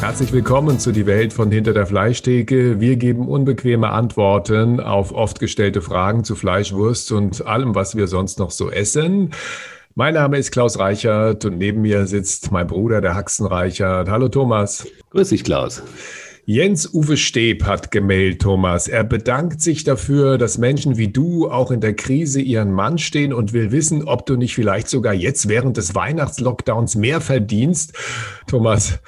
Herzlich willkommen zu Die Welt von Hinter der Fleischtheke. Wir geben unbequeme Antworten auf oft gestellte Fragen zu Fleisch, Wurst und allem, was wir sonst noch so essen. Mein Name ist Klaus Reichert und neben mir sitzt mein Bruder, der Haxen Reichert. Hallo Thomas. Grüß dich, Klaus. Jens-Uwe Steb hat gemeldet, Thomas. Er bedankt sich dafür, dass Menschen wie du auch in der Krise ihren Mann stehen und will wissen, ob du nicht vielleicht sogar jetzt während des Weihnachtslockdowns mehr verdienst. Thomas,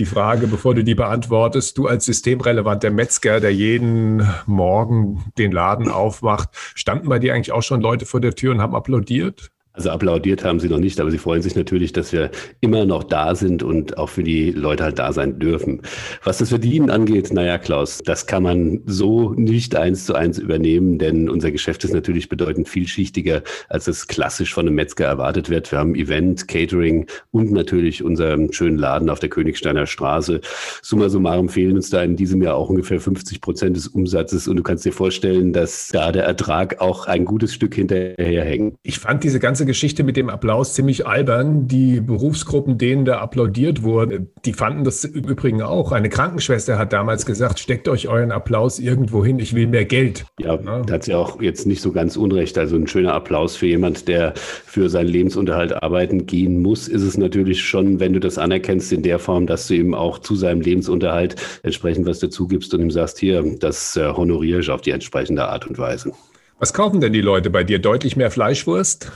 die Frage, bevor du die beantwortest, du als systemrelevanter Metzger, der jeden Morgen den Laden aufmacht, standen bei dir eigentlich auch schon Leute vor der Tür und haben applaudiert? Also applaudiert haben sie noch nicht, aber sie freuen sich natürlich, dass wir immer noch da sind und auch für die Leute halt da sein dürfen. Was das Verdienen angeht, naja, Klaus, das kann man so nicht eins zu eins übernehmen, denn unser Geschäft ist natürlich bedeutend vielschichtiger, als es klassisch von einem Metzger erwartet wird. Wir haben Event, Catering und natürlich unseren schönen Laden auf der Königsteiner Straße. Summa summarum fehlen uns da in diesem Jahr auch ungefähr 50 Prozent des Umsatzes und du kannst dir vorstellen, dass da der Ertrag auch ein gutes Stück hinterherhängt. Ich fand diese ganze Geschichte mit dem Applaus ziemlich albern. Die Berufsgruppen, denen da applaudiert wurde, die fanden das im Übrigen auch. Eine Krankenschwester hat damals gesagt, steckt euch euren Applaus irgendwo hin, ich will mehr Geld. Ja, ja. da hat sie auch jetzt nicht so ganz unrecht. Also ein schöner Applaus für jemand, der für seinen Lebensunterhalt arbeiten gehen muss, ist es natürlich schon, wenn du das anerkennst in der Form, dass du ihm auch zu seinem Lebensunterhalt entsprechend was dazu gibst und ihm sagst, hier, das äh, honoriere ich auf die entsprechende Art und Weise. Was kaufen denn die Leute bei dir? Deutlich mehr Fleischwurst?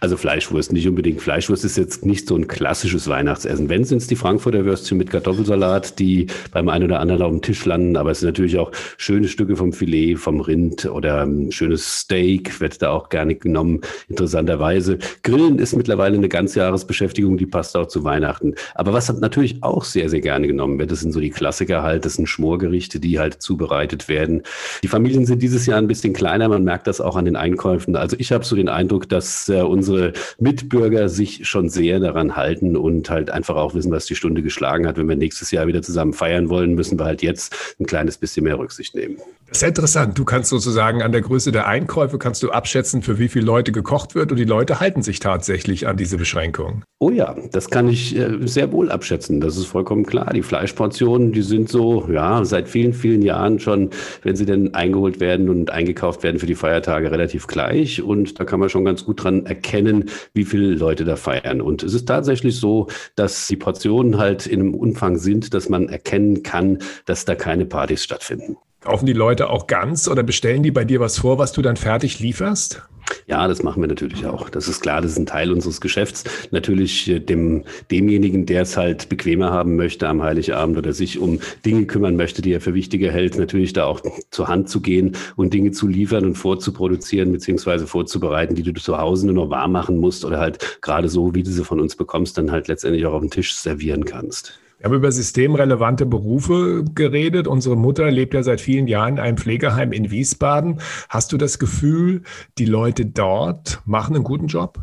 Also Fleischwurst, nicht unbedingt. Fleischwurst ist jetzt nicht so ein klassisches Weihnachtsessen. Wenn sind es die Frankfurter Würstchen mit Kartoffelsalat, die beim einen oder anderen auf dem Tisch landen, aber es sind natürlich auch schöne Stücke vom Filet, vom Rind oder ein schönes Steak wird da auch gerne genommen, interessanterweise. Grillen ist mittlerweile eine Ganzjahresbeschäftigung, die passt auch zu Weihnachten. Aber was natürlich auch sehr, sehr gerne genommen wird, das sind so die Klassiker halt, das sind Schmorgerichte, die halt zubereitet werden. Die Familien sind dieses Jahr ein bisschen kleiner, man merkt das auch an den Einkäufen. Also ich habe so den Eindruck, dass äh, unsere unsere Mitbürger sich schon sehr daran halten und halt einfach auch wissen, was die Stunde geschlagen hat. Wenn wir nächstes Jahr wieder zusammen feiern wollen, müssen wir halt jetzt ein kleines bisschen mehr Rücksicht nehmen. Das ist interessant. Du kannst sozusagen an der Größe der Einkäufe kannst du abschätzen, für wie viele Leute gekocht wird und die Leute halten sich tatsächlich an diese Beschränkung. Oh ja, das kann ich äh, sehr wohl abschätzen. Das ist vollkommen klar. Die Fleischportionen, die sind so, ja, seit vielen, vielen Jahren schon, wenn sie denn eingeholt werden und eingekauft werden für die Feiertage, relativ gleich. Und da kann man schon ganz gut dran erkennen, wie viele Leute da feiern. Und es ist tatsächlich so, dass die Portionen halt in einem Umfang sind, dass man erkennen kann, dass da keine Partys stattfinden. Kaufen die Leute auch ganz oder bestellen die bei dir was vor, was du dann fertig lieferst? Ja, das machen wir natürlich auch. Das ist klar, das ist ein Teil unseres Geschäfts. Natürlich äh, dem, demjenigen, der es halt bequemer haben möchte am Heiligabend oder sich um Dinge kümmern möchte, die er für wichtiger hält, natürlich da auch zur Hand zu gehen und Dinge zu liefern und vorzuproduzieren beziehungsweise vorzubereiten, die du zu Hause nur noch warm machen musst oder halt gerade so, wie du sie von uns bekommst, dann halt letztendlich auch auf dem Tisch servieren kannst. Wir haben über systemrelevante Berufe geredet. Unsere Mutter lebt ja seit vielen Jahren in einem Pflegeheim in Wiesbaden. Hast du das Gefühl, die Leute dort machen einen guten Job?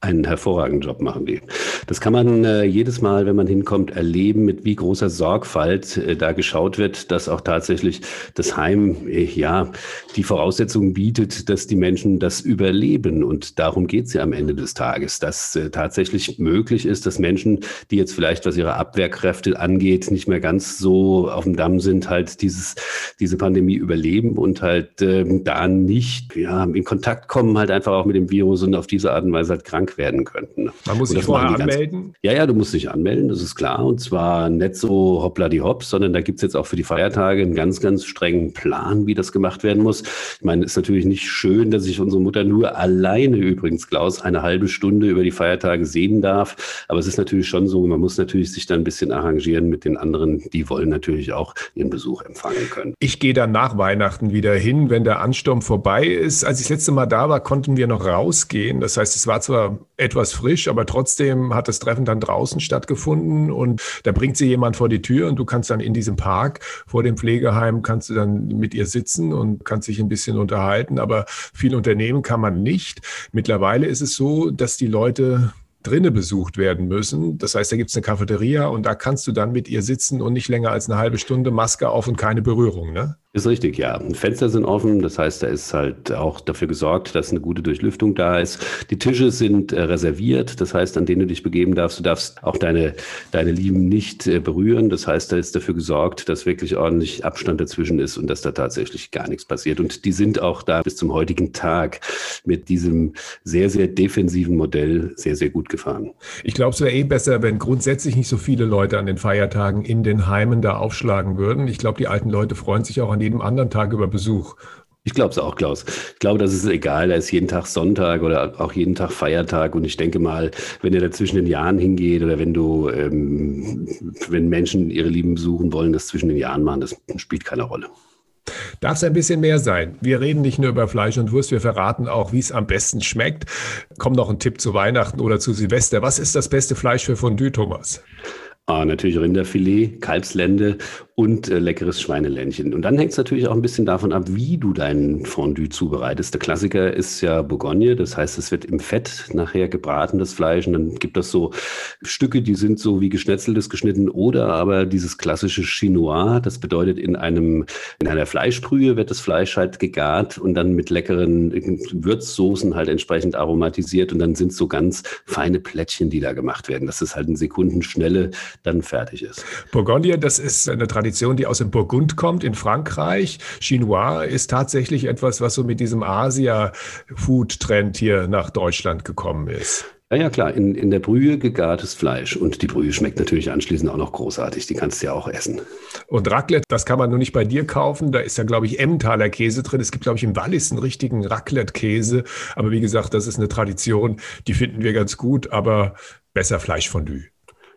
Einen hervorragenden Job machen die. Das kann man äh, jedes Mal, wenn man hinkommt, erleben, mit wie großer Sorgfalt äh, da geschaut wird, dass auch tatsächlich das Heim äh, ja die Voraussetzungen bietet, dass die Menschen das überleben. Und darum geht es ja am Ende des Tages, dass äh, tatsächlich möglich ist, dass Menschen, die jetzt vielleicht, was ihre Abwehrkräfte angeht, nicht mehr ganz so auf dem Damm sind, halt dieses, diese Pandemie überleben und halt ähm, da nicht ja, in Kontakt kommen, halt einfach auch mit dem Virus und auf diese Art und Weise halt krank werden könnten. Man muss sich vorher anmelden? ja, ja, du musst dich anmelden, das ist klar. Und zwar nicht so hoppla die hopp, sondern da gibt es jetzt auch für die Feiertage einen ganz, ganz strengen Plan, wie das gemacht werden muss. Ich meine, es ist natürlich nicht schön, dass ich unsere Mutter nur alleine übrigens, Klaus, eine halbe Stunde über die Feiertage sehen darf. Aber es ist natürlich schon so, man muss natürlich sich da ein bisschen arrangieren mit den anderen. Die wollen natürlich auch ihren Besuch empfangen können. Ich gehe dann nach Weihnachten wieder hin, wenn der Ansturm vorbei ist. Als ich das letzte Mal da war, konnten wir noch rausgehen. Das heißt, es war zwar etwas frisch, aber trotzdem hat das Treffen dann draußen stattgefunden und da bringt sie jemand vor die Tür und du kannst dann in diesem Park vor dem Pflegeheim kannst du dann mit ihr sitzen und kannst dich ein bisschen unterhalten, aber viel unternehmen kann man nicht. Mittlerweile ist es so, dass die Leute drinnen besucht werden müssen. Das heißt, da gibt es eine Cafeteria und da kannst du dann mit ihr sitzen und nicht länger als eine halbe Stunde Maske auf und keine Berührung. Ne? Ist richtig, ja. Fenster sind offen, das heißt, da ist halt auch dafür gesorgt, dass eine gute Durchlüftung da ist. Die Tische sind äh, reserviert, das heißt, an denen du dich begeben darfst. Du darfst auch deine, deine Lieben nicht äh, berühren. Das heißt, da ist dafür gesorgt, dass wirklich ordentlich Abstand dazwischen ist und dass da tatsächlich gar nichts passiert. Und die sind auch da bis zum heutigen Tag mit diesem sehr, sehr defensiven Modell sehr, sehr gut gefahren. Ich glaube, es wäre eh besser, wenn grundsätzlich nicht so viele Leute an den Feiertagen in den Heimen da aufschlagen würden. Ich glaube, die alten Leute freuen sich auch an jedem anderen Tag über Besuch. Ich glaube es auch, Klaus. Ich glaube, das ist egal. Da ist jeden Tag Sonntag oder auch jeden Tag Feiertag. Und ich denke mal, wenn ihr da zwischen den Jahren hingeht oder wenn du, ähm, wenn Menschen ihre Lieben besuchen wollen, das zwischen den Jahren machen, das spielt keine Rolle. Darf es ein bisschen mehr sein? Wir reden nicht nur über Fleisch und Wurst, wir verraten auch, wie es am besten schmeckt. Kommt noch ein Tipp zu Weihnachten oder zu Silvester. Was ist das beste Fleisch für Fondue, Thomas? Ah, natürlich Rinderfilet, Kalbslende und äh, leckeres Schweineländchen. Und dann hängt es natürlich auch ein bisschen davon ab, wie du deinen Fondue zubereitest. Der Klassiker ist ja Bourgogne, das heißt, es wird im Fett nachher gebraten, das Fleisch. Und dann gibt es so Stücke, die sind so wie geschnetzeltes geschnitten oder aber dieses klassische Chinois. Das bedeutet, in einem, in einer Fleischbrühe wird das Fleisch halt gegart und dann mit leckeren Würzsoßen halt entsprechend aromatisiert. Und dann sind so ganz feine Plättchen, die da gemacht werden, dass es halt in Sekundenschnelle dann fertig ist. Bourgogne, das ist eine Tradition Tradition, die aus dem Burgund kommt in Frankreich. Chinois ist tatsächlich etwas, was so mit diesem Asia-Food-Trend hier nach Deutschland gekommen ist. Ja, ja, klar, in, in der Brühe gegartes Fleisch. Und die Brühe schmeckt natürlich anschließend auch noch großartig. Die kannst du ja auch essen. Und Raclette, das kann man nur nicht bei dir kaufen. Da ist ja, glaube ich, Emmentaler Käse drin. Es gibt, glaube ich, im Wallis einen richtigen Raclette-Käse. Aber wie gesagt, das ist eine Tradition, die finden wir ganz gut, aber besser Fleischfondue.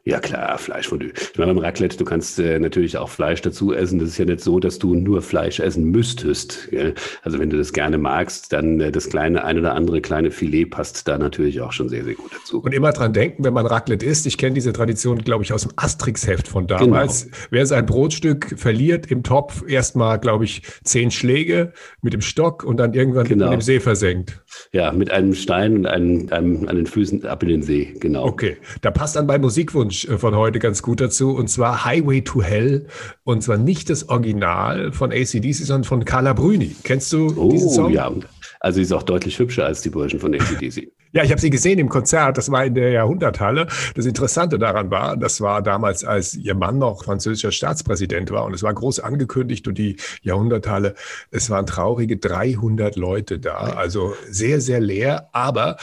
Ja klar, Fleischfondue. Ich meine, beim Raclette, du kannst äh, natürlich auch Fleisch dazu essen. Das ist ja nicht so, dass du nur Fleisch essen müsstest. Gell? Also wenn du das gerne magst, dann äh, das kleine, ein oder andere kleine Filet passt da natürlich auch schon sehr, sehr gut dazu. Und immer dran denken, wenn man Raclette isst, ich kenne diese Tradition, glaube ich, aus dem Asterix-Heft von damals. Genau. Wer sein Brotstück verliert im Topf, erstmal, glaube ich, zehn Schläge mit dem Stock und dann irgendwann genau. in dem See versenkt. Ja, mit einem Stein und einem, einem an den Füßen ab in den See, genau. Okay, da passt dann beim Musikwunsch äh, von heute ganz gut dazu. Und zwar Highway to Hell. Und zwar nicht das Original von ACDC, sondern von Carla Bruni. Kennst du oh, diesen Song? Ja, also sie ist auch deutlich hübscher als die Burschen von ACDC. Ja, ich habe sie gesehen im Konzert. Das war in der Jahrhunderthalle. Das Interessante daran war, das war damals, als ihr Mann noch französischer Staatspräsident war. Und es war groß angekündigt und die Jahrhunderthalle, es waren traurige 300 Leute da. Also sehr, sehr leer. Aber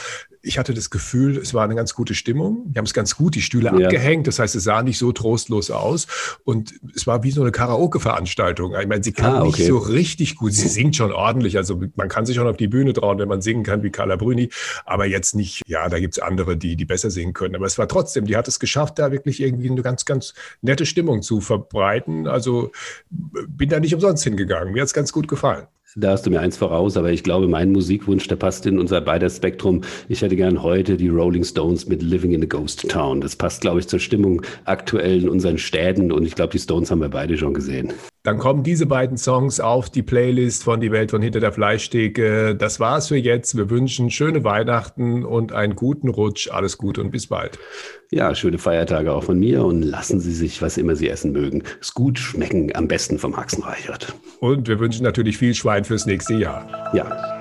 ich hatte das Gefühl, es war eine ganz gute Stimmung. Die haben es ganz gut, die Stühle ja. abgehängt. Das heißt, es sah nicht so trostlos aus. Und es war wie so eine Karaoke-Veranstaltung. Ich meine, sie kann ah, okay. nicht so richtig gut. Sie singt schon ordentlich. Also man kann sich schon auf die Bühne trauen, wenn man singen kann wie Carla Bruni. Aber jetzt nicht, ja, da gibt es andere, die, die besser singen können. Aber es war trotzdem, die hat es geschafft, da wirklich irgendwie eine ganz, ganz nette Stimmung zu verbreiten. Also bin da nicht umsonst hingegangen. Mir hat es ganz gut gefallen. Da hast du mir eins voraus, aber ich glaube, mein Musikwunsch, der passt in unser beider Spektrum. Ich hätte gern heute die Rolling Stones mit Living in a Ghost Town. Das passt, glaube ich, zur Stimmung aktuell in unseren Städten und ich glaube, die Stones haben wir beide schon gesehen. Dann kommen diese beiden Songs auf die Playlist von Die Welt von Hinter der Fleischtheke. Das war's für jetzt. Wir wünschen schöne Weihnachten und einen guten Rutsch. Alles Gute und bis bald. Ja, schöne Feiertage auch von mir und lassen Sie sich, was immer Sie essen mögen, es gut schmecken, am besten vom Haxenreichert. Und wir wünschen natürlich viel Schwein fürs nächste Jahr. Ja.